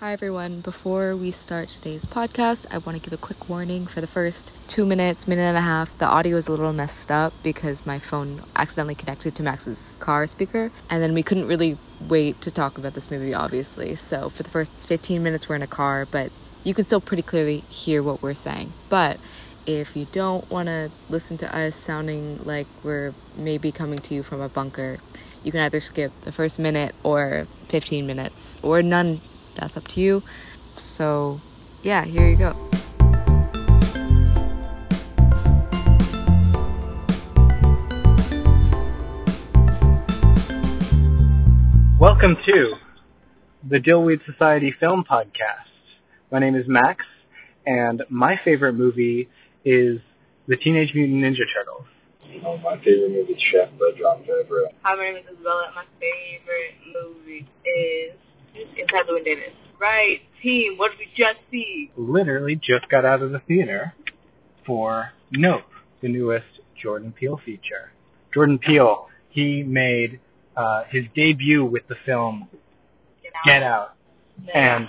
Hi, everyone. Before we start today's podcast, I want to give a quick warning. For the first two minutes, minute and a half, the audio is a little messed up because my phone accidentally connected to Max's car speaker. And then we couldn't really wait to talk about this movie, obviously. So for the first 15 minutes, we're in a car, but you can still pretty clearly hear what we're saying. But if you don't want to listen to us sounding like we're maybe coming to you from a bunker, you can either skip the first minute or 15 minutes or none. That's up to you. So, yeah, here you go. Welcome to the Dillweed Society Film Podcast. My name is Max, and my favorite movie is the Teenage Mutant Ninja Turtles. Oh, my favorite movie is Chef by Jon Favreau. Hi, my name is Isabella. My favorite movie is Inside Llewyn Davis. Right, team, what did we just see? Literally just got out of the theater for Nope, the newest Jordan Peele feature. Jordan Peele, he made uh, his debut with the film Get out. Get Out, Then, and- uh,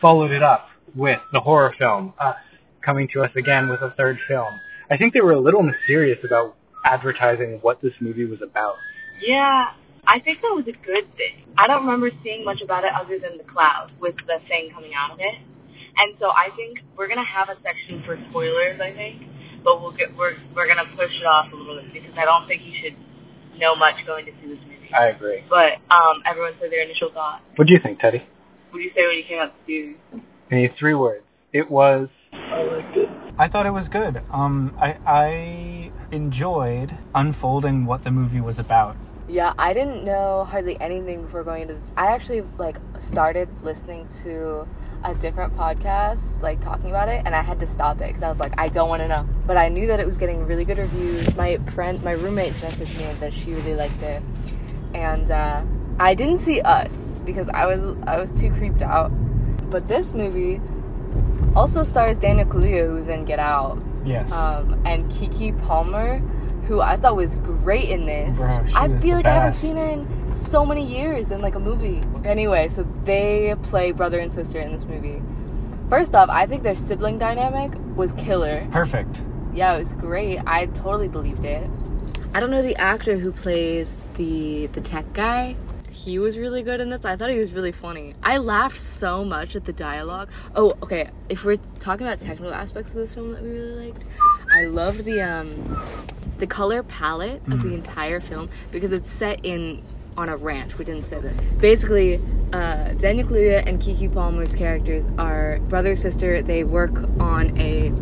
followed it up with the horror film Us, coming to us again with a third film. I think they were a little mysterious about advertising what this movie was about. yeah, I think that was a good thing. I don't remember seeing much about it other than the cloud with the thing coming out of it. And so I think we're gonna have a section for spoilers. I think, but we'll get we're we're gonna push it off a little bit because I don't think you should know much going to see this movie. I agree. But um, everyone said their initial thought. What do you think, Teddy? What do you say when you came out to see? Any three words. It was I liked it. I thought it was good. Um, I I enjoyed unfolding what the movie was about. Yeah, I didn't know hardly anything before going into this. I actually like started listening to a different podcast, like talking about it, and I had to stop it because I was like, I don't want to know. But I knew that it was getting really good reviews. My friend, my roommate, messaged me that she really liked it, and uh, I didn't see Us because I was I was too creeped out. But this movie also stars Daniel Kaluuya, who's in Get Out Yes. um, and Keke Palmer, who I thought was great in this. Bro, I feel like I haven't seen her in so many years in like a movie. Anyway, so they play brother and sister in this movie. First off, I think their sibling dynamic was killer. Perfect. Yeah, it was great. I totally believed it. I don't know the actor who plays the the tech guy. He was really good in this. I thought he was really funny. I laughed so much at the dialogue. Oh, okay. If we're talking about technical aspects of this film that we really liked, I loved the um the color palette of the entire film because it's set in on a ranch. We didn't say this. Basically, uh, Daniel Kaluuya and Keke Palmer's characters are brother sister. They work on a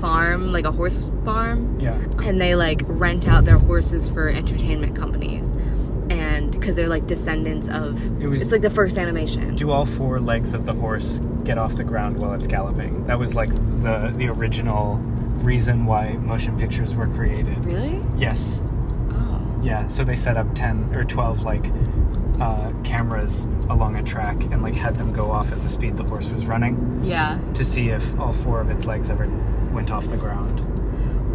farm, like a horse farm, Yeah. and they like rent out their horses for entertainment companies. And because they're like descendants of, It was- it's like the first animation. Do all four legs of the horse get off the ground while it's galloping? That was like the the original reason why motion pictures were created. really? Yes. Oh. Yeah. So they set up ten or twelve like uh, cameras along a track and like had them go off at the speed the horse was running Yeah. to see if all four of its legs ever went off the ground.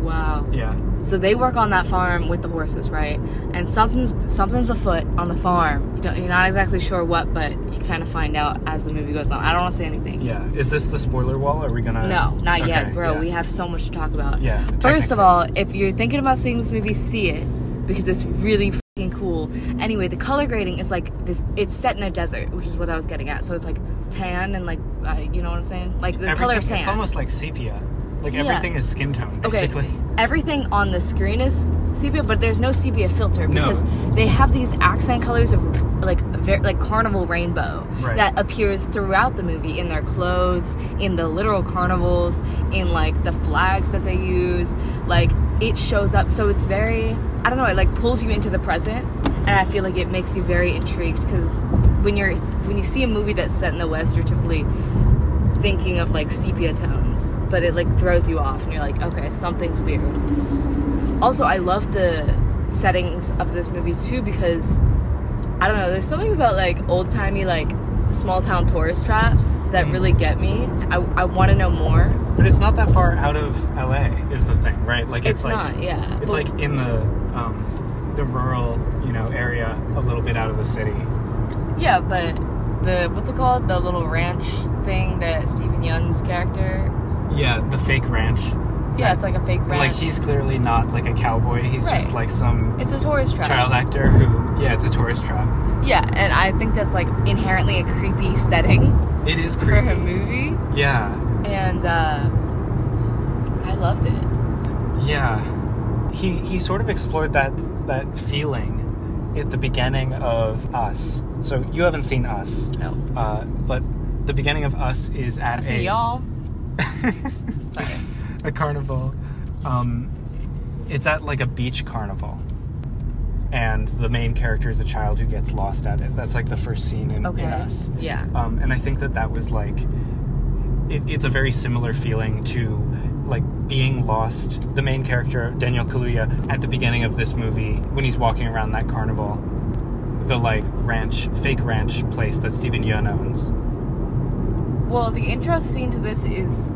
Wow. Yeah. So they work on that farm with the horses, right? And something's something's afoot on the farm. You don't, you're not exactly sure what, but you kind of find out as the movie goes on. I don't want to say anything. Yeah. Is this the spoiler wall? Are we gonna? No, not yet, bro. yeah. We have so much to talk about. Yeah. First of all, if you're thinking about seeing this movie, see it because it's really fucking cool. Anyway, the color grading is like this. It's set in a desert, which is what I was getting at. So it's like tan and like, uh, you know what I'm saying? Like the color of Everything- sand. It's almost like sepia. Like Yeah. everything is skin tone, basically. Okay. Everything on the screen is sepia, but there's no sepia filter No. because they have these accent colors of like ver- like carnival rainbow Right. that appears throughout the movie in their clothes, in the literal carnivals, in like the flags that they use. Like it shows up, so it's very I don't know. It like pulls you into the present, and I feel like it makes you very intrigued because when you're when you see a movie that's set in the West, you're typically thinking of like sepia tones, but it like throws you off, and you're like, okay, something's weird. Also, I love the settings of this movie too because I don't know, there's something about like old timey like small town tourist traps that really get me. I, I want to know more. But it's not that far out of LA, is the thing, right? Like It's, it's, like not, yeah. it's Well, like in the um, the rural, you know, area, a little bit out of the city. yeah, but the what's it called? The little ranch thing that Steven Yeun's character. Yeah, the fake ranch. Yeah, it's like a fake ranch. Like he's clearly not like a cowboy. He's just like some It's a tourist trap. child actor who. Yeah, it's a tourist trap. Yeah, and I think that's like inherently a creepy setting It is creepy for a movie, Yeah, and uh, I loved it. yeah. He he sort of explored that that feeling at the beginning of Us. So you haven't seen Us, No, uh, but the beginning of Us is at I've a y'all. A carnival. Um, it's at like a beach carnival, and the main character is a child who gets lost at it. That's like the first scene in, Okay. in Us. Yeah. Um, and I think that that was like, it, it's a very similar feeling to like being lost. The main character, Daniel Kaluuya, at the beginning of this movie, when he's walking around that carnival, the like ranch, fake ranch place that Steven Yeun owns. Well, the intro scene to this is.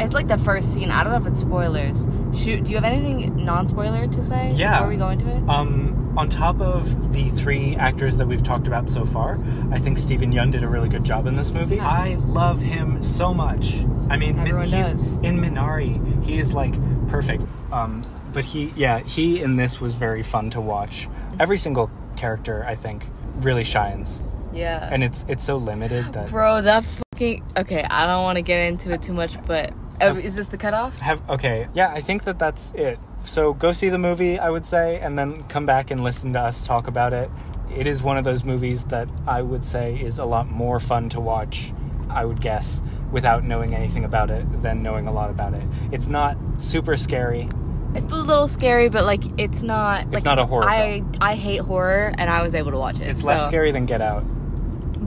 It's like the first scene. I don't know if it's spoilers. Shoot, do you have anything non-spoiler to say Yeah. before we go into it? Um, on top of the three actors that we've talked about so far, I think Steven Yeun did a really good job in this movie. Yeah. I love him so much. I mean, Everyone he's does. in Minari. He is like perfect. Um, but he, yeah, he in this was very fun to watch. Every single character, I think, really shines, yeah. and it's it's so limited that Bro, that fucking. Okay, I don't want to get into it too much, but uh, is this the cutoff? have okay. Yeah, I think that that's it. So go see the movie, I would say, and then come back and listen to us talk about it. It is one of those movies that I would say is a lot more fun to watch, I would guess, without knowing anything about it than knowing a lot about it. It's not super scary. It's a little scary, but like it's not. like, not a horror I I hate horror, and I was able to watch it. It's less scary than Get Out.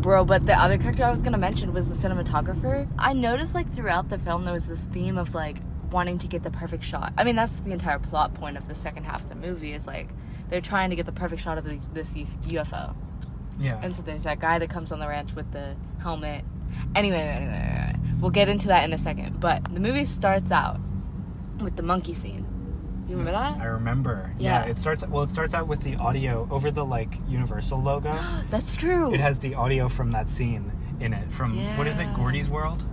Bro, but the other character I was gonna mention was the cinematographer. I noticed like throughout the film there was this theme of like wanting to get the perfect shot. I mean, that's the entire plot point of the second half of the movie is like they're trying to get the perfect shot of the, this UFO. Yeah. And so there's that guy that comes on the ranch with the helmet. Anyway, anyway, anyway, we'll get into that in a second. But the movie starts out with the monkey scene. You remember I remember. Yeah. It starts well. It starts out with the audio over the like Universal logo. That's true. it has the audio from that scene in it. From what is it? Gordy's World.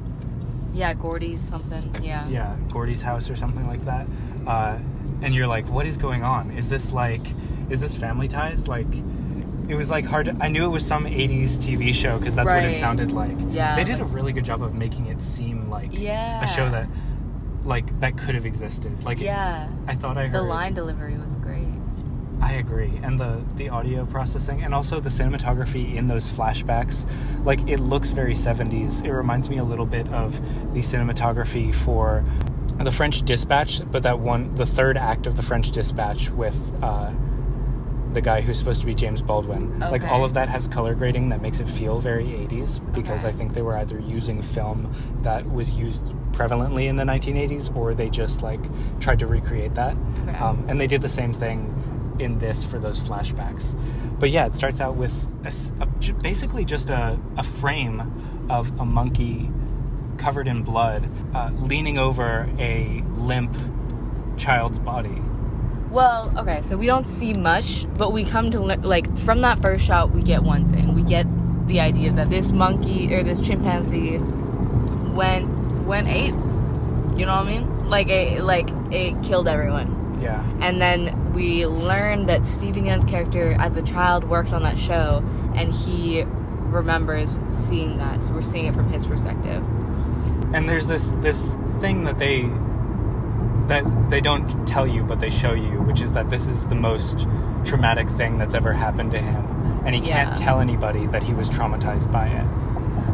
yeah, Gordy's something. Yeah. yeah, Gordy's house or something like that. Uh, and you're like, what is going on? Is this like, is this Family Ties? Like, it was like hard. To, I knew it was some '80s TV show because that's what it sounded like. Yeah, they did a really good job of making it seem like Yeah. a show that, like, that could have existed. Like, Yeah. I thought I heard. The line delivery was great. I agree, and the the audio processing, and also the cinematography in those flashbacks, like it looks very 70s. It reminds me a little bit of the cinematography for the French Dispatch, but that one, the third act of the French Dispatch with uh, the guy who's supposed to be James Baldwin. Like all of that has color grading that makes it feel very 80s because Okay. I think they were either using film that was used prevalently in the 1980s or they just like tried to recreate that. Okay. Um, and they did the same thing in this for those flashbacks. But yeah, it starts out with a a basically just a, a frame of a monkey covered in blood uh, leaning over a limp child's body. Well, okay, so we don't see much, but we come to le- like from that first shot, we get one thing. We get the idea that this monkey or this chimpanzee went went ape. You know what I mean? Like it like it killed everyone. Yeah. And then we learn that Steven Yeun's character as a child worked on that show and he remembers seeing that. So we're seeing it from his perspective. and there's this this thing that they that they don't tell you but they show you which is that this is the most traumatic thing that's ever happened to him and he Yeah. can't tell anybody that he was traumatized by it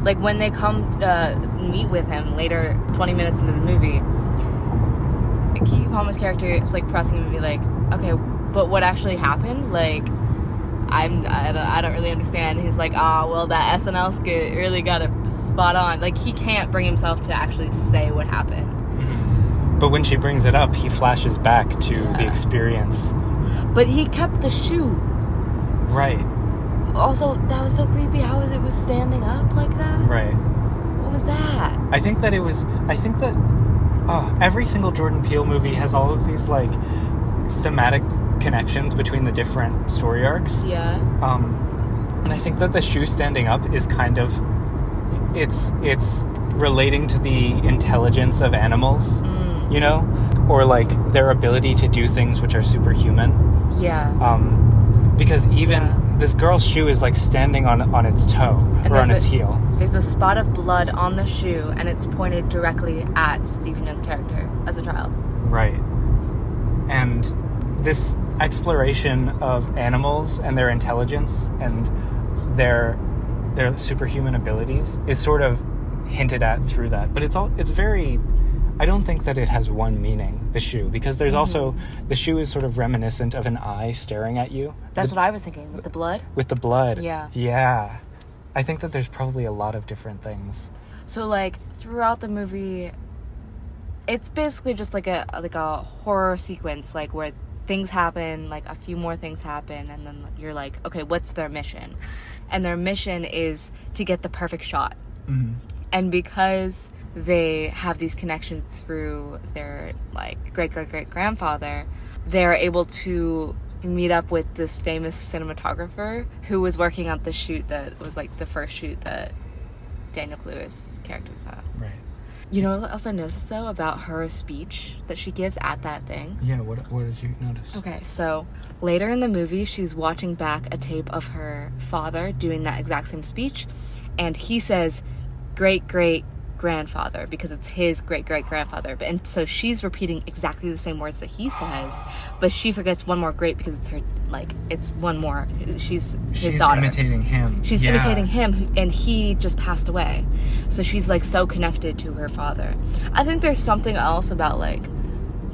like when they come uh, meet with him later 20 minutes into the movie keke palmer's character? Is like pressing him to be like okay but what actually happened? Like i'm i don't, I don't really understand. He's like ah well that snl skit really got it spot on. Like he can't bring himself to actually say what happened. But when she brings it up he flashes back to the experience. But he kept the shoe. Right also that was so creepy how was it was standing up like that right what was that i think that it was i think that oh, every single jordan peele movie has all of these like thematic connections between the different story arcs yeah um, And I think that the shoe standing up is kind of it's it's relating to the intelligence of animals, Mm. you know, or like their ability to do things which are superhuman. Yeah. Um, because even Yeah. This girl's shoe is like standing on on its toe And or on its a- heel. There's a spot of blood on the shoe, and it's pointed directly at Steven Yeun's character as a child. Right. And this exploration of animals and their intelligence and their their superhuman abilities is sort of hinted at through that. But it's all it's very I don't think that it has one meaning, the shoe, because there's also mm. the shoe is sort of reminiscent of an eye staring at you. That's The- what I was thinking with the blood. with the blood. Yeah. Yeah. I think that there's probably a lot of different things. So like throughout the movie, it's basically just like a like a horror sequence, like where things happen, like a few more things happen, and then you're like, okay, what's their mission? And their mission is to get the perfect shot. Mm-hmm. And because they have these connections through their like great great great grandfather, they're able to meet up with this famous cinematographer who was working on the shoot that was like the first shoot that Daniel Lewis character was at. Right. You know what else I noticed though about her speech that she gives at that thing? Yeah, what what did you notice? Okay, so later in the movie, she's watching back a tape of her father doing that exact same speech, and he says, great great grandfather, because it's his great great grandfather. But and so she's repeating exactly the same words that he says, but she forgets one more great because it's her, like, it's one more. She's his She's daughter. imitating him. She's Yeah. imitating him, and he just passed away. So she's like so connected to her father. I think there's something else about like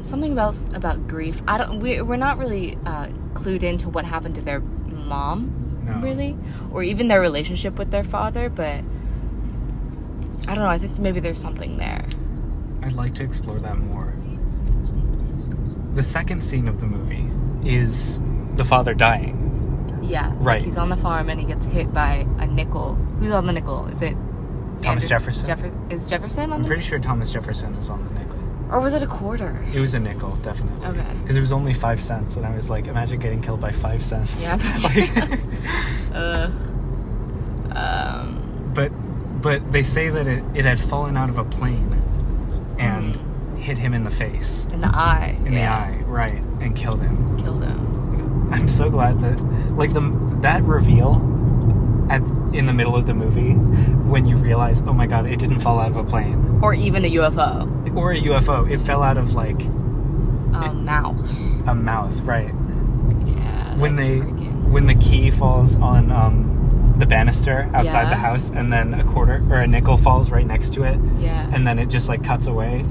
something else about grief. I don't. We, we're not really uh, clued into what happened to their mom, No. really, or even their relationship with their father. But I don't know. I think maybe there's something there. I'd like to explore that more. The second scene of the movie is the father dying. Yeah, like Right. he's on the farm and he gets hit by a nickel. Who's on the nickel? Is it Thomas Jefferson? Jeffer- is Jefferson on I'm pretty sure Thomas Jefferson is on the nickel. or was it a quarter? It was a nickel, definitely. Okay. Because it was only five cents, and I was like, imagine getting killed by five cents. Yeah, Like- Uh, um, but but they say that it, it had fallen out of a plane and hit him in the face, in the eye. in Mm. yeah. the eye, right, and killed him. Killed him. I'm so glad that like the that reveal at in the middle of the movie when you realize, oh my god, it didn't fall out of a plane Or even a UFO. or a UFO. It fell out of like Um, mouth. a mouth, right? Yeah. when they freaking- when the key falls on um, the banister outside Yeah. the house, and then a quarter or a nickel falls right next to it, Yeah. and then it just like cuts away.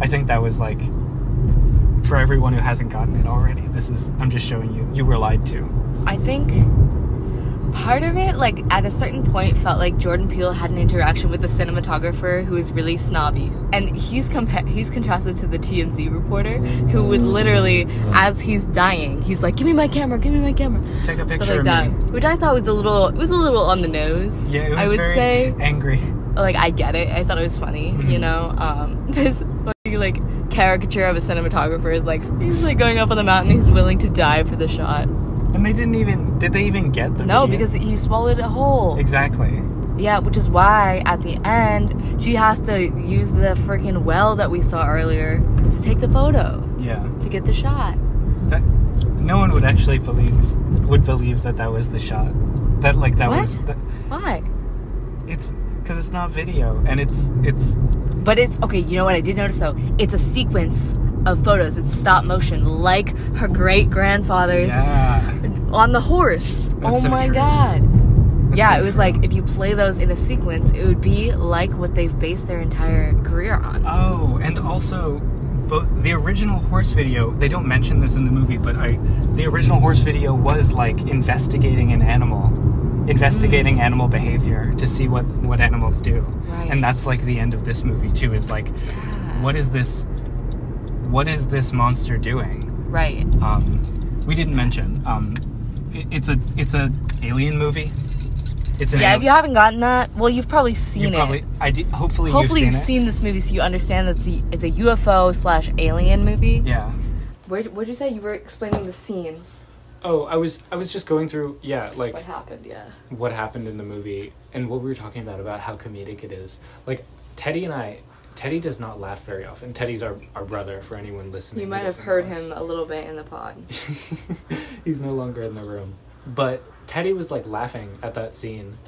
I think that was like for everyone who hasn't gotten it already. This is I'm just showing you. You were lied to. I think part of it, like at a certain point, felt like Jordan Peele had an interaction with the cinematographer who was really snobby, and he's compa- he's contrasted to the TMZ reporter who would literally, as he's dying, he's like, "Give me my camera, give me my camera," Take a picture stuff like of that, me. which I thought was a little it was a little on the nose. Yeah, it was I would very say angry. like I get it. I thought it was funny, you Mhm. know. Um, this like caricature of a cinematographer is like he's like going up on the mountain. He's willing to die for the shot. And they didn't even did they even get the No, video? because he swallowed a whole. exactly. Yeah, which is why at the end she has to use the freaking well that we saw earlier to take the photo Yeah. to get the shot. That no one would actually believe would believe that that was the shot. That like that What? was the, Why? it's because it's not video and it's it's But it's okay. You know what I did notice though? It's a sequence of photos. It's stop motion, like her great grandfather's yeah. on the horse. That's oh so my true. god. That's yeah, so it was true. like if you play those in a sequence, it would be like what they've based their entire career on. Oh, and also, both the original horse video. They don't mention this in the movie, but I, the original horse video was like investigating an animal, investigating hmm. animal behavior to see what what animals do. Right. And that's like the end of this movie too. Is like, what is this? What is this monster doing? Right. Um, we didn't mention. Um, it, it's a it's a alien movie. It's an Yeah, al- if you haven't gotten that, well, you've probably seen you it. probably I did, hopefully Hopefully, you've you've seen, seen this movie so you understand that it's a, it's a UFO slash alien movie. Yeah. Where what did you say? You were explaining the scenes. Oh, I was I was just going through yeah, like What happened? Yeah. what happened in the movie and what we were talking about about how comedic it is. Like Teddy and I Teddy does not laugh very often. Teddy's our, our brother for anyone listening. You might have heard him a little bit in the pod. He's no longer in the room. But Teddy was like laughing at that scene.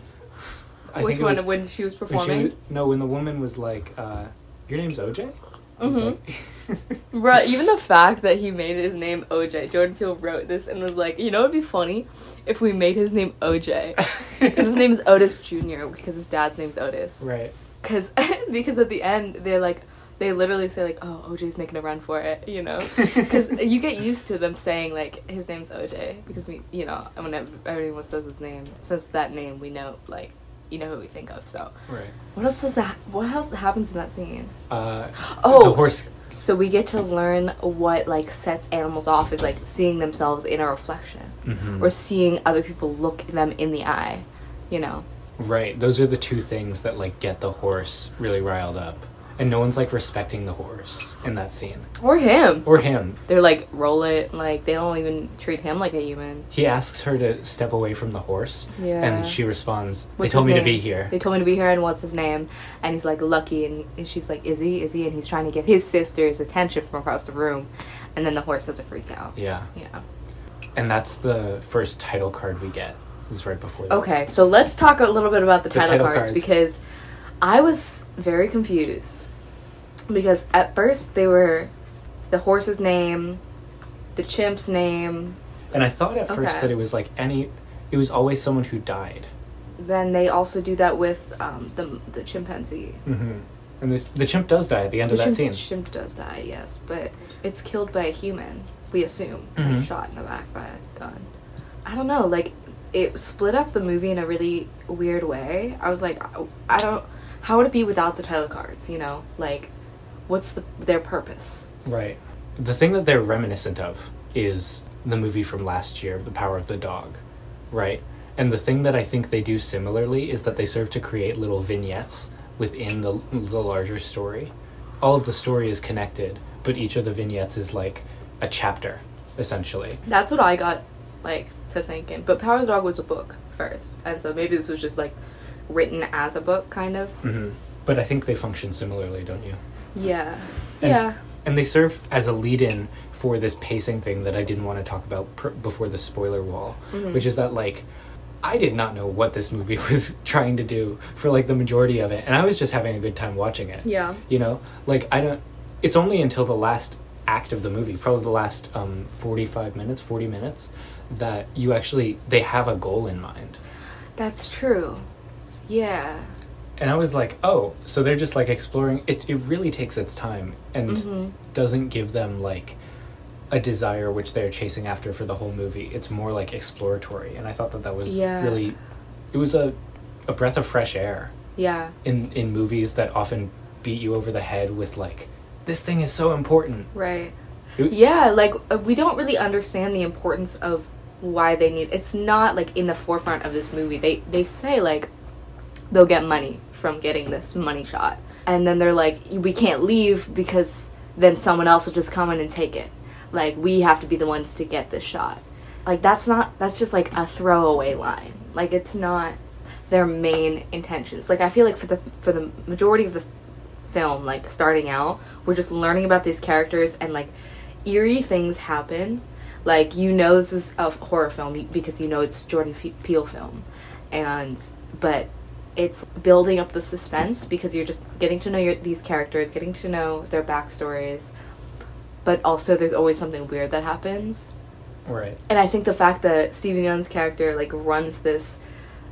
I Which think one? was when she was when she performing? no, when the woman was like, uh, "Your name's OJ." Mhm. like- Bruh, even the fact that he made his name OJ, Jordan Peele wrote this and was like, you know, it'd be funny if we made his name OJ. Because his name is Otis Jr., because his dad's name's Otis. right. Cause, because at the end, they're like, they literally say, like, oh, OJ's making a run for it, you know? Because you get used to them saying, like, his name's OJ. Because we, you know, whenever everyone says his name, says that name, we know, like, you know who we think of. So, Right. what else does that, what else happens in that scene? Uh, Oh, the horse. So we get to learn what like sets animals off is like seeing themselves in a reflection Mhm. or seeing other people look them in the eye. You know. Right. Those are the two things that like get the horse really riled up, and no one's like respecting the horse in that scene Or him. or him. They're like roll it, like they don't even treat him like a human. He asks her to step away from the horse, Yeah. and she responds, "They What's told me to be here." They told me to be here and what's his name? And he's like lucky and, and she's like, Is he? Is he? And he's trying to get his sister's attention from across the room. And then the horse has a freak out. Yeah, Yeah. and that's the first title card we get. Is right before. That. Okay, so let's talk a little bit about the, The title, title cards, cards. because I was very confused. Because at first they were the horse's name, the chimp's name, And I thought at first Okay. that it was like any. It was always someone who died. then they also do that with um, the the chimpanzee. Mm-hmm. And the, the chimp does die at the end The of that chimp, scene. chimp does die, yes, but it's killed by a human. We assume, Mhm. like shot in the back by a gun. I don't know, like it split up the movie in a really weird way. I was like, I- don't. How would it be without the title cards? You know, like, what's the their purpose? Right. The thing that they're reminiscent of is the movie from last year, The Power of the Dog. Right? And the thing that I think they do similarly is that they serve to create little vignettes within the, the larger story. All of the story is connected, but each of the vignettes is like a chapter, essentially. That's what I got, like, to thinking. But Power of the Dog was a book first, and so maybe this was just like written as a book, kind of. hmm But I think they function similarly, don't you? Yeah. And- yeah. And they serve as a lead in for this pacing thing that I didn't want to talk about pr- before the spoiler wall, Mhm. which is that, like, I did not know what this movie was trying to do for, like, the majority of it. And I was just having a good time watching it. Yeah. You know? Like, I don't. It's only until the last act of the movie, probably the last um, 45 minutes, 40 minutes, that you actually. They have a goal in mind. That's true. Yeah. And I was like, oh, so they're just like exploring. It, it really takes its time and Mhm. doesn't give them like a desire which they're chasing after for the whole movie. It's more like exploratory. And I thought that that was Yeah. really. It was a, a breath of fresh air Yeah. in, in movies that often beat you over the head with like, this thing is so important. Right. Yeah, like uh, we don't really understand the importance of why they need. It's not like in the forefront of this movie. They they say like they'll get money from getting this money shot, and then they're like, we can't leave because then someone else will just come in and take it. Like we have to be the ones to get this shot. Like that's not. That's just like a throwaway line. Like it's not their main intentions. Like I feel like for the for the majority of the film, like starting out, we're just learning about these characters and like eerie things happen. Like you know this is a horror film because you know it's Jordan Peele film, and but it's building up the suspense because you're just getting to know your, these characters, getting to know their backstories, but also there's always something weird that happens. Right. And I think the fact that Steven Yeun's character like runs this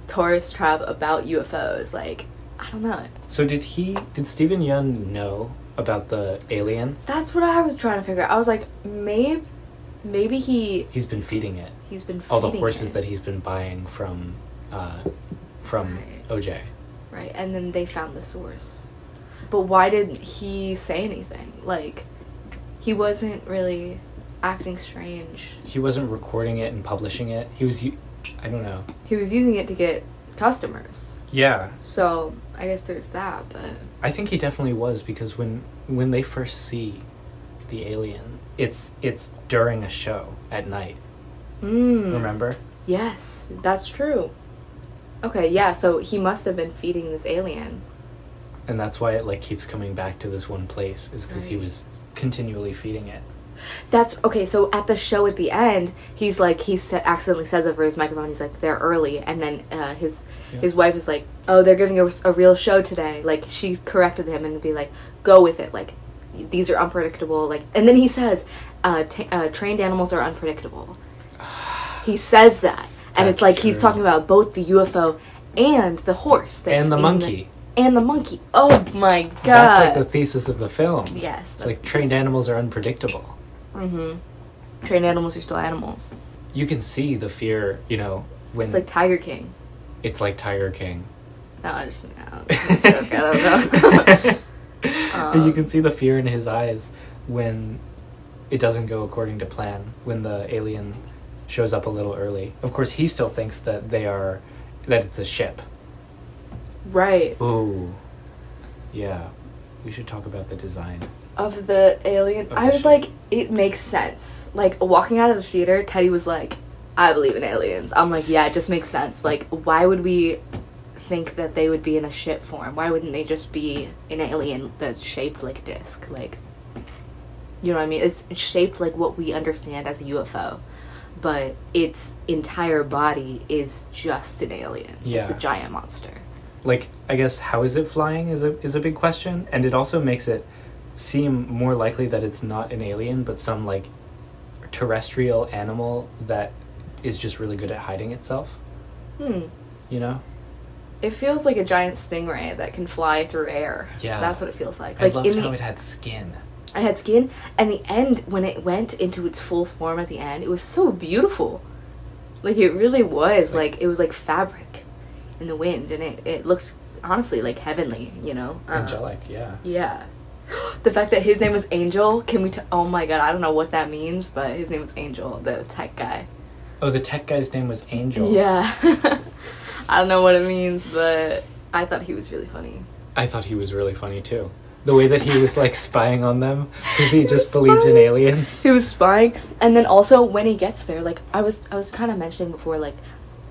tourist trap about UFOs, like I don't know. So did he, did Steven Yeun know about the alien? That's what I was trying to figure out. I was like, maybe, maybe he He's been feeding it. he's been feeding All the horses it. that he's been buying from, uh, from Right. OJ. right, and then they found the source. But why didn't he say anything? Like, he wasn't really acting strange. he wasn't recording it and publishing it. He was, u- I don't know. He was using it to get customers. Yeah, So I guess there's that. But I think he definitely was because when when they first see the alien, it's it's during a show at night, Mm. Remember? Yes, that's true. Okay, yeah, so he must have been feeding this alien. And that's why it like keeps coming back to this one place is because he was continually feeding it. That's okay. So at the show at the end, he's like he sa- accidentally says over his microphone, he's like they're early, and then uh, his Yeah. his wife is like, oh, they're giving a, a real show today. Like she corrected him and be like, go with it. Like these are unpredictable. Like and then he says, uh, ta uh, trained animals are unpredictable. he says that, and it's That's like he's talking about both the UFO and the horse that's and the monkey. and the monkey. Oh my god! That's like the thesis of the film. yes. It's like trained animals are unpredictable. Mm-hmm. Trained animals are still animals. You can see the fear, you know, when It's like Tiger King. it's like Tiger King. No, I just no, joke, I don't know. but you Um, can see the fear in his eyes when it doesn't go according to plan. When the alien shows up a little early. Of course, he still thinks that they are that it's a ship. right Ooh, yeah. We should talk about the design. Of the alien. Of I the was ship. like, it makes sense. Like walking out of the theater, Teddy was like, "I believe in aliens." I'm like, "Yeah, it just makes sense." Like, why would we think that they would be in a ship form? Why wouldn't they just be an alien that's shaped like a disc? Like, you know what I mean? It's, it's shaped like what we understand as a UFO. But its entire body is just an alien. Yeah. It's a giant monster. like I guess how is it flying is a is a big question, and it also makes it seem more likely that it's not an alien, but some like terrestrial animal that is just really good at hiding itself. Hmm. You know? It feels like a giant stingray that can fly through air. Yeah. That's what it feels like. I Like loved in how the it had skin. I had skin and the end when it went into its full form at the end, it was so beautiful. Like it really was Like- like, it was like fabric in the wind and it, it looked honestly like heavenly, you know. Angelic, yeah. Yeah. The fact that his name was Angel, can we t- Oh my god, I don't know what that means, but his name was Angel, the tech guy. Oh, the tech guy's name was Angel. Yeah. I don't know what it means, but I thought he was really funny. I thought he was really funny too. The way that he was like spying on them because he He just believed in aliens. he was spying and then also when he gets there like i was i was kind of mentioning before like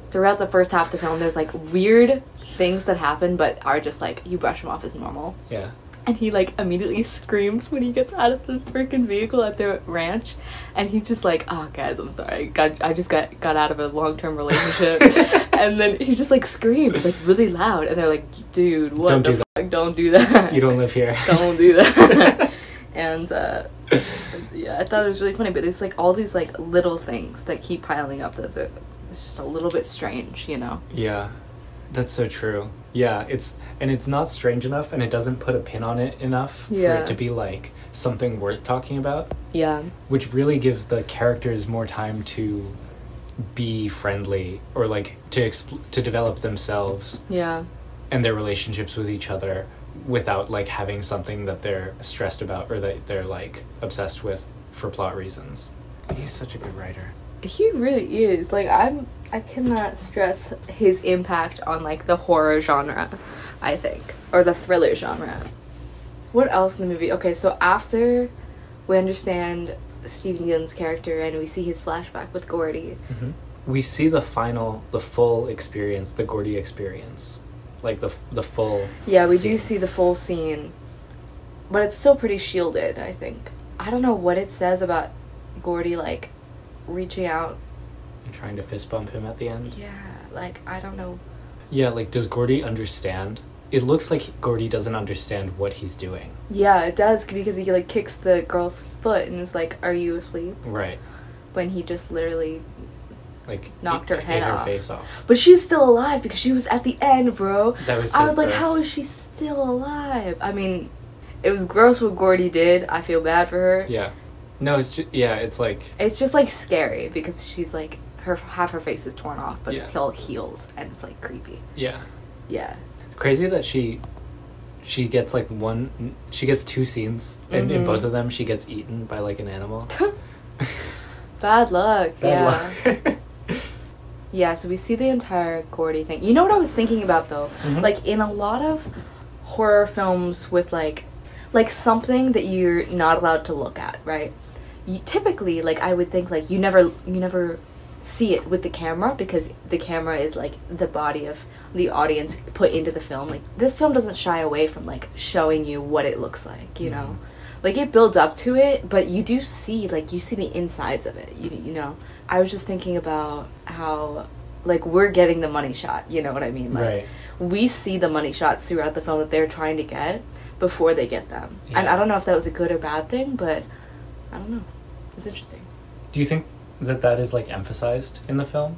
throughout the first half of the film there's like weird things that happen but are just like you brush them off as normal Yeah. And he like immediately screams when he gets out of the freaking vehicle at the ranch and he's just like oh guys i'm sorry got i just got got out of a long-term relationship and then he just like screams like really loud and they're like dude what Don't the do that. fuck don't do that You don't live here. don't do that. and uh, yeah, I thought it was really funny, but it's like all these like little things that keep piling up that that it's just a little bit strange, you know. Yeah, that's so true. Yeah, it's and it's not strange enough, and it doesn't put a pin on it enough for it to be like something worth talking about. Yeah. Which really gives the characters more time to be friendly or like to exp- to develop themselves Yeah. and their relationships with each other without like having something that they're stressed about or that they're like obsessed with for plot reasons. He's such a good writer. He really is. Like I'm I cannot stress his impact on like the horror genre, I think, or the thriller genre. What else in the movie? Okay, so after we understand Steven Yeun's character and we see his flashback with Gordy. Mm-hmm. We see the final, the full experience, the Gordy experience, like the the full. Yeah, we do see the full scene. But it's still pretty shielded, I think. I don't know what it says about Gordy like reaching out. Trying to fist bump him at the end. Yeah, like I don't know. Yeah, like does Gordy understand? It looks like Gordy doesn't understand what he's doing. Yeah, it does because he like kicks the girl's foot and is like, "Are you asleep?" Right. When he just literally Like Knocked her head ate her off. face off. But she's still alive because she was at the end, bro. That was I so was like, how is she still alive? I mean, it was gross what Gordy did. I feel bad for her. Yeah. No, it's just yeah, it's like It's just like scary because she's like her half her face is torn off, but it's still healed and it's like creepy. yeah. Yeah. Crazy that she she gets like one she gets two scenes and in Mhm. both of them she gets eaten by like an animal. Bad luck. Bad yeah. luck. Yeah, so we see the entire Gordy thing. You know what I was thinking about though? Mhm. Like in a lot of horror films with like like something that you're not allowed to look at, right? You typically like I would think like you never you never see it with the camera because the camera is like the body of the audience put into the film. Like this film doesn't shy away from like showing you what it looks like, you know. Mm-hmm. Like it builds up to it, but you do see like you see the insides of it. You you know. I was just thinking about how like we're getting the money shot, you know what I mean? Like Right. we see the money shots throughout the film that they're trying to get before they get them. And I don't know if that was a good or bad thing, but I don't know. It's interesting. Do you think that that is like emphasized in the film,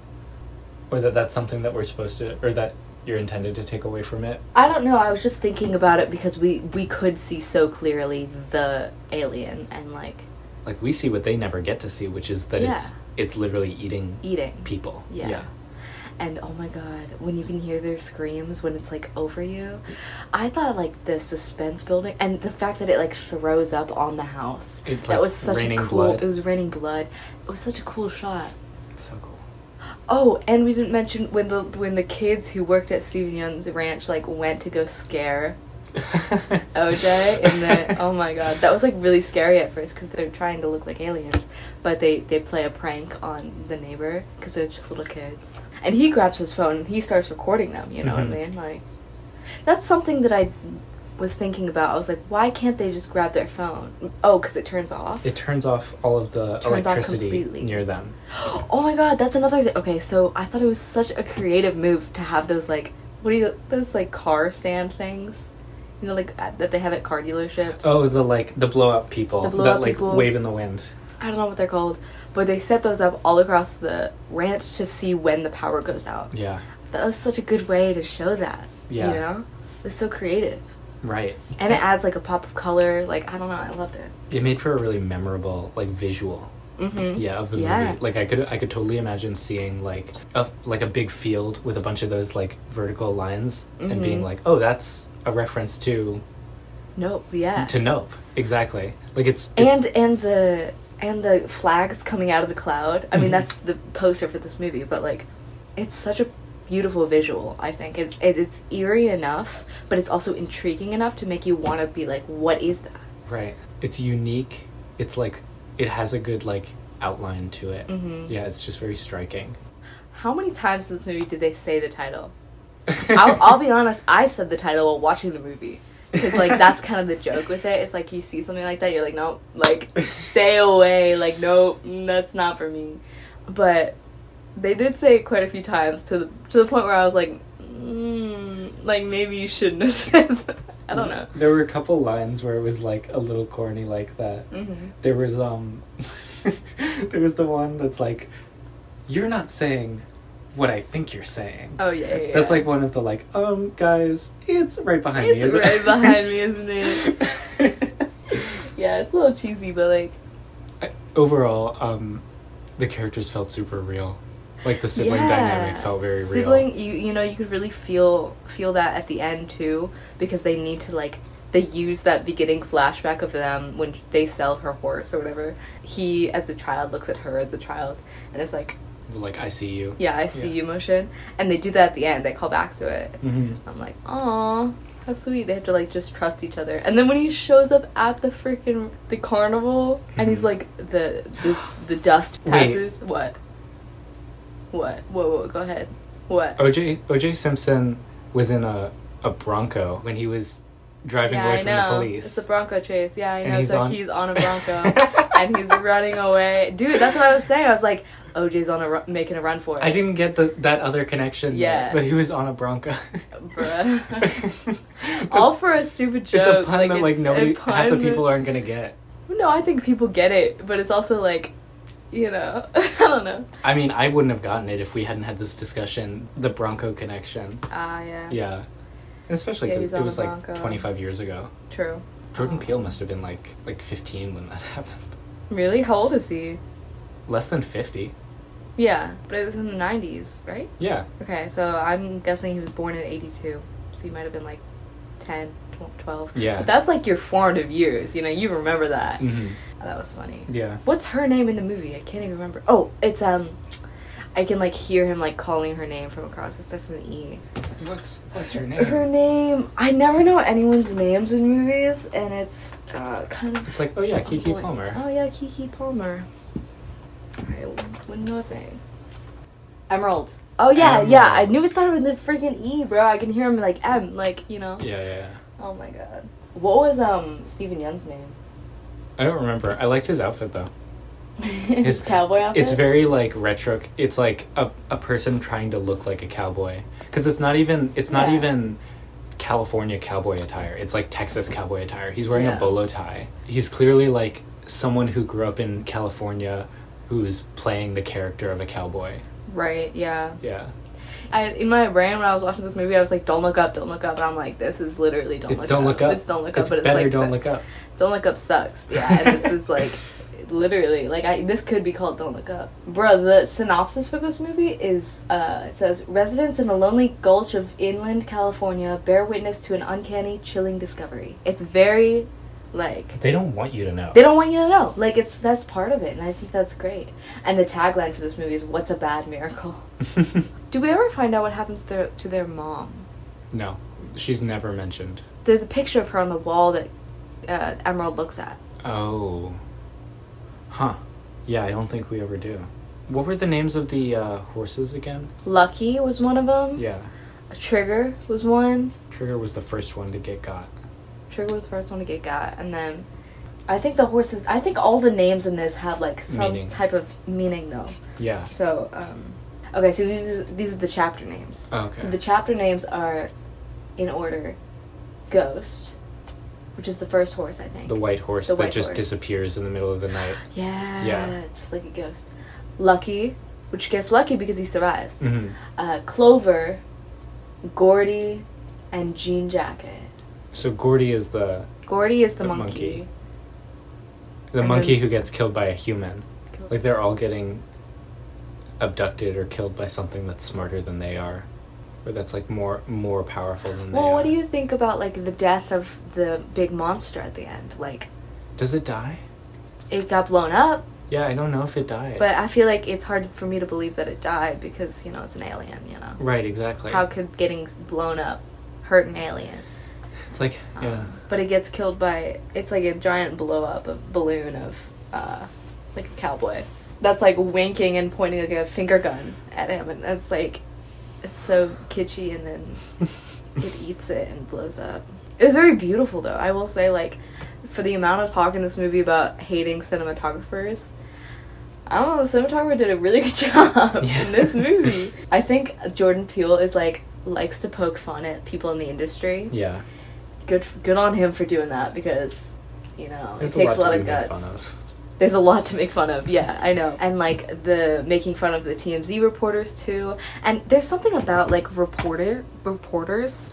or that that's something that we're supposed to, or that you're intended to take away from it? I don't know. I was just thinking about it because we we could see so clearly the alien and like Like we see what they never get to see, which is that it's Yeah. it's literally eating eating. people. yeah, Yeah. And oh my god, when you can hear their screams when it's like over you, I thought like the suspense building and the fact that it like throws up on the house. It's, that like, was such a cool. blood. It was raining blood. It was such a cool shot. So cool. Oh, and we didn't mention when the when the kids who worked at Steven Yeun's ranch like went to go scare OJ and then oh my god that was like really scary at first because they're trying to look like aliens but they they play a prank on the neighbor because they're just little kids and he grabs his phone and he starts recording them you know Mhm. what I mean like that's something that I was thinking about I was like why can't they just grab their phone oh because it turns off It turns off all of the Turns electricity near them. Oh my god, that's another thing. Okay, so I thought it was such a creative move to have those like what do you those like car stand things, you know, like at, that they have at car dealerships. Oh, the like the blow up people The blow that up like people. wave in the wind. I don't know what they're called, but they set those up all across the ranch to see when the power goes out. Yeah. That was such a good way to show that. Yeah. You know, it's so creative, Right. and it adds like a pop of color. Like I don't know, I loved it. It made for a really memorable like visual. Mm-hmm. Yeah, of the Yeah. movie. Like I could I could totally imagine seeing like a like a big field with a bunch of those like vertical lines and being Mhm. like, "Oh, that's a reference to Nope. Yeah. to Nope." Exactly. Like it's, it's and and the and the flags coming out of the cloud. I mean, Mhm. that's the poster for this movie, but like, it's such a beautiful visual. I think it's it, it's eerie enough, but it's also intriguing enough to make you want to be like, what is that? right. It's unique. It's like it has a good like outline to it. Mhm. Yeah, it's just very striking. How many times in this movie did they say the title? I'll, I'll be honest. I said the title while watching the movie. Because like that's kind of the joke with it. It's like you see something like that, you're like, nope, like stay away. Like nope, mm, that's not for me. But they did say it quite a few times to the to the point where I was like, mm, like maybe you shouldn't have said that. I don't know. There were a couple lines where it was like a little corny like that. hmm There was um there was the one that's like you're not saying what I think you're saying. Oh yeah, yeah, yeah. That's like one of the like, um guys, it's right behind me. It's right it? behind me, isn't it? Yeah, it's a little cheesy, but like Overall, um the characters felt super real. Like the sibling dynamic felt very sibling, real. you you know you could really feel feel that at the end too because they need to like they use that beginning flashback of them when they sell her horse or whatever. He as a child looks at her as a child and it's like Like I see you. yeah I see Yeah. you motion and they do that at the end. They call back to it. hmm I'm like oh, how sweet. They have to like just trust each other. And then when he shows up at the freaking the carnival and he's Mhm. like the this the dust Wait. passes what what whoa whoa go ahead what OJ OJ Simpson was in a a Bronco when he was driving yeah, away I from know. the police. It's a Bronco chase. Yeah, I know. he's so on- he's on a Bronco and he's running away. Dude, that's what I was saying. I was like, OJ's on a ru- making a run for it. I didn't get the that other connection. Yeah. Yeah, but he was on a Bronco. Bruh. All for a stupid joke. It's a pun that like nobody, half the people aren't gonna get. No, I think people get it, but it's also like, you know, I don't know. I mean, I wouldn't have gotten it if we hadn't had this discussion. The Bronco connection. Ah, yeah. Yeah, and especially because he's it was like 25 years ago. True. Jordan Oh. Peele must have been like like 15 when that happened. Really? How old is he? Less than 50. Yeah, but it was in the 90s, right? Yeah. Okay, so I'm guessing he was born in 82. So he might have been like 10, 12. Yeah. But that's like your formative years, you know, you remember that. hmm Oh, that was funny. Yeah. What's her name in the movie? I can't even remember. Oh, it's, um, I can like hear him like calling her name from across. It starts with an E. What's what's her name? Her name. I never know anyone's names in movies, and it's uh, kind of. It's like, oh yeah, Keke. Palmer. Oh yeah, Keke Palmer. I wouldn't know a thing. Emerald. Oh yeah, yeah. I knew it started with the freaking E, bro. I can hear him like M, like you know. Yeah, yeah, yeah. Oh my god. What was um Steven Yeun's name? I don't remember. I liked his outfit though. His cowboy outfit. It's very like retro. It's like a, a person trying to look like a cowboy because it's not even it's not Yeah. even California cowboy attire. It's like Texas cowboy attire. He's wearing Yeah. a bolo tie. He's clearly like someone who grew up in California who's playing the character of a cowboy. right. Yeah. Yeah. I in my brain when I was watching this movie, I was like, "Don't look up, don't look up," and I'm like, "This is literally don't it's look don't up. look up. It's don't look up, It's but it's better like don't look up. Don't look up sucks. Yeah, and this is like literally like I this could be called Don't Look Up. Bro, the synopsis for this movie is uh it says residents in a lonely gulch of inland California bear witness to an uncanny, chilling discovery. It's very like They don't want you to know. they don't want you to know. Like it's that's part of it, and I think that's great. And the tagline for this movie is "What's a bad miracle?" Do we ever find out what happens to their, to their mom? no, she's never mentioned. There's a picture of her on the wall that uh, Emerald looks at. Oh. Huh. Yeah, I don't think we ever do. What were the names of the uh, horses again? Lucky was one of them. Yeah. Trigger was one. Trigger was the first one to get got. Trigger was the first one to get got, and then I think the horses. I think all the names in this have like some Meaning. type of meaning though. Yeah. So, um, okay, so these these are the chapter names. Oh, okay. So the chapter names are in order: Ghost, which is the first horse, I think. The white horse The that white just horse. disappears in the middle of the night. yeah, Yeah. it's like a ghost. Lucky, which gets lucky because he survives. hmm Uh, Clover, Gordy, and Jean Jacket. So Gordy is the Gordy is the, The monkey. monkey. the And monkey who gets killed by a human. Like they're all getting abducted or killed by something that's smarter than they are, or that's like more more powerful than they Well, what do you think about like the death of the big monster at the end? Like Does it die? it got blown up, Yeah, I don't know if it died. but I feel like it's hard for me to believe that it died because you know it's an alien. You know right, exactly. how could getting blown up hurt an alien? It's like Um, yeah. But it gets killed by it's like a giant blow up of balloon of uh, like a cowboy that's like winking and pointing like a finger gun at him, and that's like it's so kitschy, and then it eats it and blows up. It was very beautiful though. I will say like for the amount of talk in this movie about hating cinematographers. I don't know, the cinematographer did a really good job Yeah. in this movie. I think Jordan Peele is like likes to poke fun at people in the industry Yeah. Good good on him for doing that because you know There's it takes a lot, to of guts. of. There's a lot to make fun of. Yeah, I know. And like the making fun of the TMZ reporters too. And there's something about like reporter reporters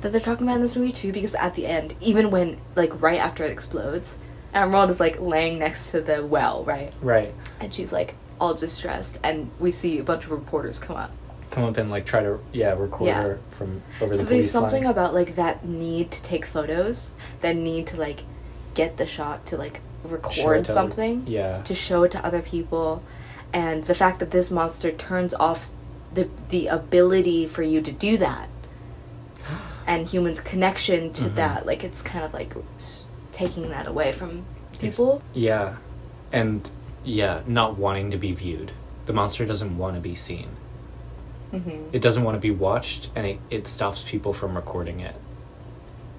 that they're talking about in this movie too because at the end, even when like right after it explodes, Emerald is like laying next to the well, right? Right. And she's like all distressed and we see a bunch of reporters come up. Come up and like try to yeah record Yeah. her from over so the there's something line. about like that need to take photos that need to like get the shot to like record other- something Yeah. to show it to other people and the fact that this monster turns off the the ability for you to do that and humans connection to Mhm. that like it's kind of like taking that away from people Yeah. And yeah, not wanting to be viewed. The monster doesn't want to be seen. Hmm It doesn't want to be watched and it, it stops people from recording it.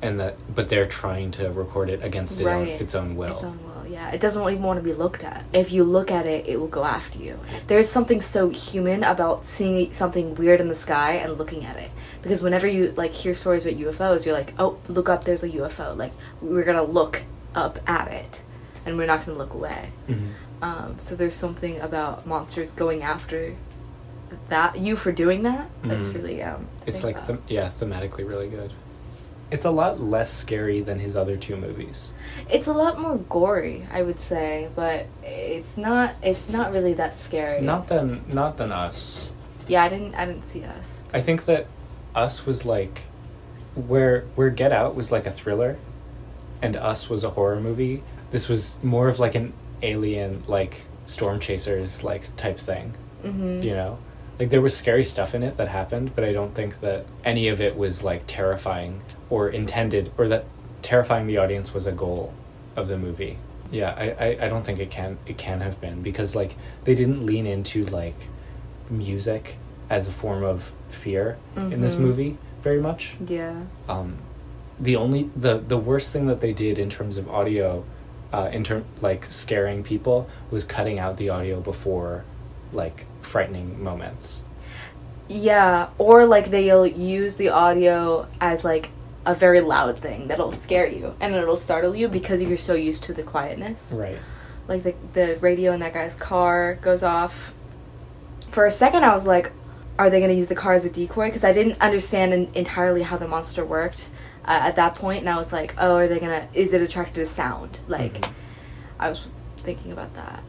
And that but they're trying to record it against it own, its own will. Its own will, yeah. It doesn't even want to be looked at. If you look at it, it will go after you. There's something so human about seeing something weird in the sky and looking at it. Because whenever you like hear stories about UFOs, you're like, oh, look up, there's a UFO. Like we're gonna look up at it, and we're not gonna look away. Mhm. Um, so there's something about monsters going after that you for doing that. That's Mhm. really um. It's like them yeah, thematically really good. It's a lot less scary than his other two movies. It's a lot more gory, I would say, but it's not. It's not really that scary. Not than not than us. Yeah, I didn't. I didn't see us. I think that Us was like where where Get Out was like a thriller and Us was a horror movie. This was more of like an alien like storm chasers like type thing, Mm-hmm. you know? Like there was scary stuff in it that happened, but I don't think that any of it was like terrifying or intended or that terrifying the audience was a goal of the movie. Yeah, I, I, I don't think it can it can have been because like they didn't lean into like music as a form of fear in this Mhm. movie very much. Yeah. Um, the only the the worst thing that they did in terms of audio, uh, in term like scaring people, was cutting out the audio before, like frightening moments. Yeah, or like they'll use the audio as like a very loud thing that'll scare you and it'll startle you because you're so used to the quietness. Right. Like the the radio in that guy's car goes off. For a second, I was like, "Are they gonna use the car as a decoy?" Because I didn't understand en- entirely how the monster worked uh, at that point, and I was like, "Oh, are they gonna? Is it attracted to sound?" Like, Mhm. I was thinking about that.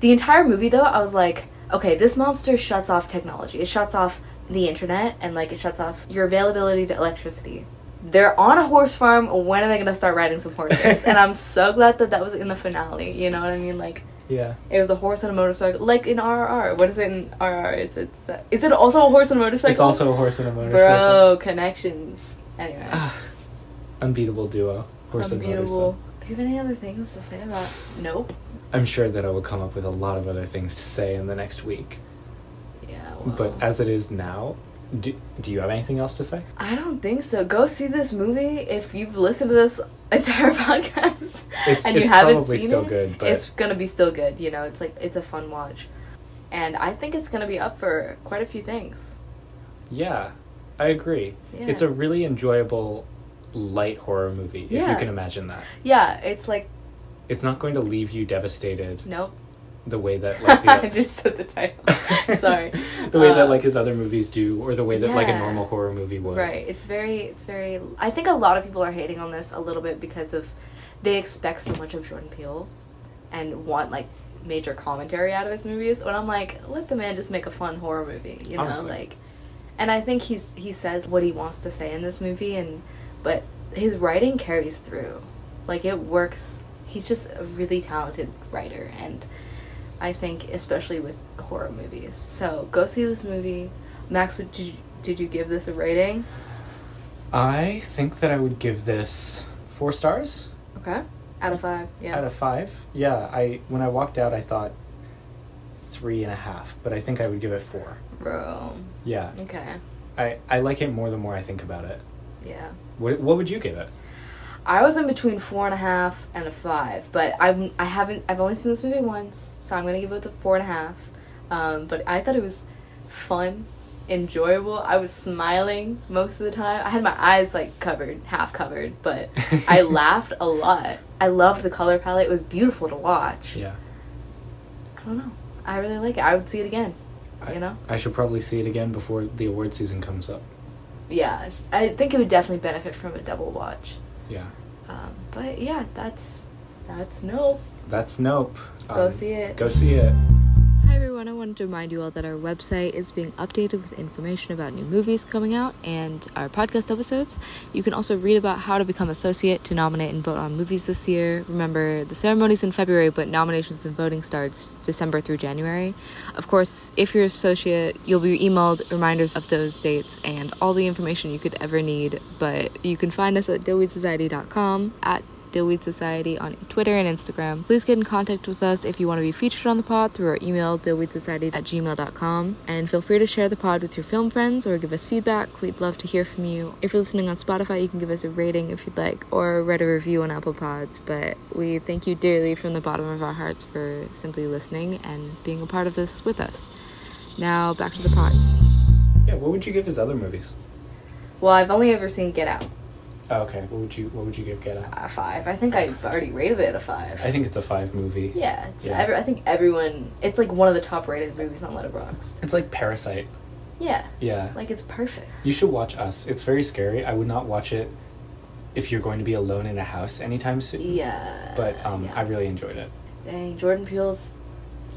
The entire movie, though, I was like, okay, this monster shuts off technology. It shuts off the internet and like it shuts off your availability to electricity. They're on a horse farm. When are they gonna start riding some horses? and I'm so glad that that was in the finale. You know what I mean? Like Yeah. it was a horse and a motorcycle, like in RRR. What is it in RRR? It's it's uh, is it also a horse and a motorcycle? It's also a horse and a motorcycle. bro connections. Anyway, unbeatable duo. Horse and unbeatable. motorcycle. Do you have any other things to say about? Nope. I'm sure that I will come up with a lot of other things to say in the next week. Yeah. Well. But as it is now, do, do you have anything else to say? I don't think so. Go see this movie if you've listened to this entire podcast It's- and it's you haven't probably seen still it. good, but- it's gonna be still good. You know, it's like it's a fun watch, and I think it's gonna be up for quite a few things. Yeah, I agree. Yeah. It's a really enjoyable, light horror movie, if Yeah. you can imagine that. Yeah, it's like It's not going to leave you devastated nope. the way that like I the, just said the title. Sorry. the way that Uh, like his other movies do, or the way that like a Yeah. normal horror movie would. Right. It's very. It's very. I think a lot of people are hating on this a little bit because of they expect so much of Jordan Peele, and want like major commentary out of his movies. When I'm like, let the man just make a fun horror movie. You know, Honestly. like. And I think he's he says what he wants to say in this movie, and but his writing carries through, like it works. He's just a really talented writer, and I think especially with horror movies. So go see this movie. Max, would did you, did you give this a rating? I think that I would give this four stars Okay. Out of five. Yeah. out of five. Yeah, I when I walked out, I thought three and a half, but I think I would give it four. Bro. Yeah, Okay. I I like it more the more I think about it. Yeah. What what would you give it? I was in between four and a half and a five, but I'm I haven't I've only seen this movie once, so I'm gonna give it a four and a half. Um, but I thought it was fun, enjoyable. I was smiling most of the time. I had my eyes like covered, half covered, but I laughed a lot. I loved the color palette. It was beautiful to watch. Yeah. I don't know. I really like it. I would see it again. I, You know? I should probably see it again before the award season comes up. Yeah, I think it would definitely benefit from a double watch. Yeah. Um, but yeah, that's that's nope. That's Nope. Go Um, see it. Go see it. Hi everyone, I wanted to remind you all that our website is being updated with information about new movies coming out and our podcast episodes. You can also read about how to become a Sociate to nominate and vote on movies this year. Remember, the ceremony's in February, but nominations and voting starts December through January. Of course, if you're a Sociate, you'll be emailed reminders of those dates and all the information you could ever need. But you can find us at dillweedsociety.com at Dillweed Society on Twitter and Instagram. Please get in contact with us if you want to be featured on the pod through our email, dillweedsociety at gmail.com. And feel free to share the pod with your film friends or give us feedback. We'd love to hear from you. If you're listening on Spotify, you can give us a rating if you'd like, or write a review on Apple Pods. But we thank you dearly from the bottom of our hearts for simply listening and being a part of this with us. Now, back to the pod. Yeah. What would you give his other movies? Well, I've only ever seen Get Out. Oh, okay. What would you What would you give Get? A five. I think I've already rated it a five. I think it's a five movie. Yeah, it's Yeah. Every, I think everyone. It's like one of the top rated movies on Letterboxd. It's like Parasite. Yeah, Yeah. like it's perfect. You should watch Us. It's very scary. I would not watch it if you're going to be alone in a house anytime soon. Yeah, But um, yeah. I really enjoyed it. dang Jordan Peele's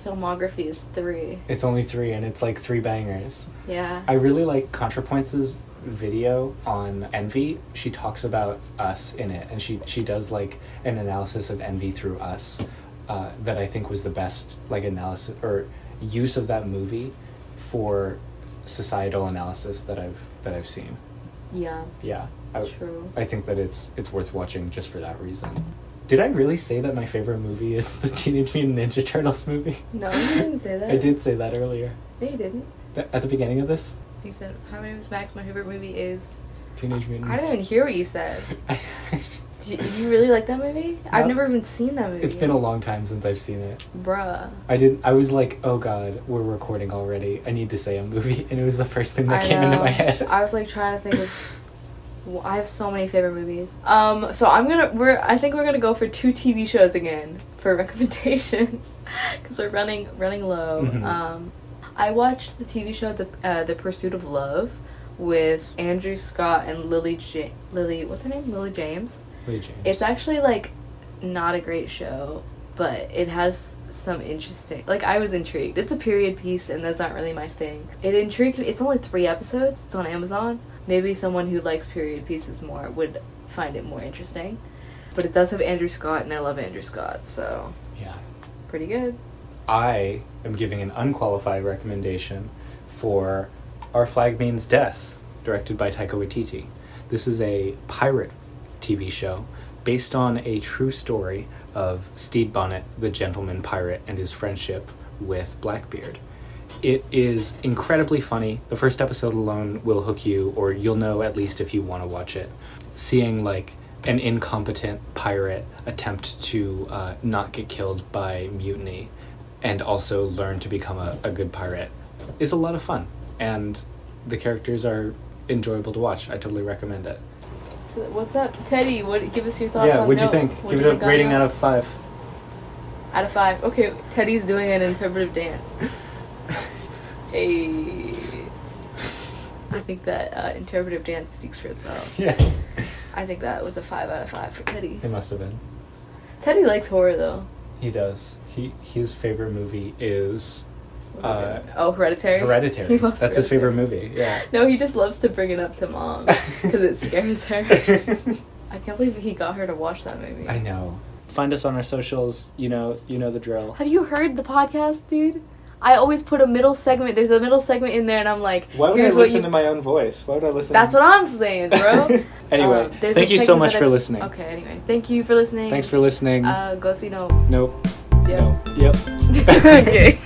filmography is three. It's only three, and it's like three bangers. Yeah, I really like ContraPoints' video on Envy. She talks about Us in it, and she she does like an analysis of Envy through Us. Uh, that I think was the best like analysis or use of that movie for societal analysis that I've that I've seen. yeah, Yeah, I, true. I think that it's it's worth watching just for that reason. Did I really say that my favorite movie is the Teenage Mutant Ninja Turtles movie? No, you didn't say that. I did say that earlier. No, you didn't. Th- At the beginning of this, You said, "Hi, my name is Max. My favorite movie is." Teenage Mutant. I didn't even hear what you said. Do you really like that movie? I've never even seen that movie. it's been a long time since I've seen it. bruh. I didn't. I was like, "Oh God, we're recording already. I need to say a movie," and it was the first thing that I came into my head. I was like trying to think of. Well, I have so many favorite movies. Um, so I'm gonna we're I think we're gonna go for two TV shows again for recommendations because we're running running low. Mhm. Um, I watched the TV show the uh, the Pursuit of Love with Andrew Scott and Lily Lily what's her name Lily James. Wait, James. It's actually like not a great show, but it has some interesting. Like I was intrigued. It's a period piece, and that's not really my thing. It intrigued. me. It's only three episodes. It's on Amazon. Maybe someone who likes period pieces more would find it more interesting. But it does have Andrew Scott, and I love Andrew Scott, so yeah. pretty good. I am giving an unqualified recommendation for Our Flag Means Death, directed by Taika Waititi. This is a pirate TV show based on a true story of Stede Bonnet, the gentleman pirate, and his friendship with Blackbeard. It is incredibly funny. The first episode alone will hook you, or you'll know at least if you want to watch it. Seeing like an incompetent pirate attempt to uh, not get killed by mutiny and also learn to become a, a good pirate is a lot of fun. And the characters are enjoyable to watch. I totally recommend it. So what's up, Teddy? What? Give us your thoughts. Yeah, on what'd you Note. think? What'd Give you it a rating Note? out of five. Out of five. Okay, Teddy's doing an interpretive dance. Hey. I think that uh, interpretive dance speaks for itself. Yeah. I think that was a five out of five for Teddy. It must have been. Teddy likes horror though. He does. He his favorite movie is uh, oh, Hereditary. Hereditary. He loves That's his favorite movie. Yeah. No, he just loves to bring it up to mom because it scares her. I can't believe he got her to watch that movie. I know. Find us on our socials. You know, you know the drill. Have you heard the podcast, dude? I always put a middle segment. There's a middle segment in there, and I'm like, Why would I listen you- to my own voice? Why would I listen? That's what I'm saying, bro. Anyway, Um, thank you so much that for I- listening. Okay, anyway. Thank you for listening. Thanks for listening. Uh, go see no. nope. Yeah. No. Yep. okay.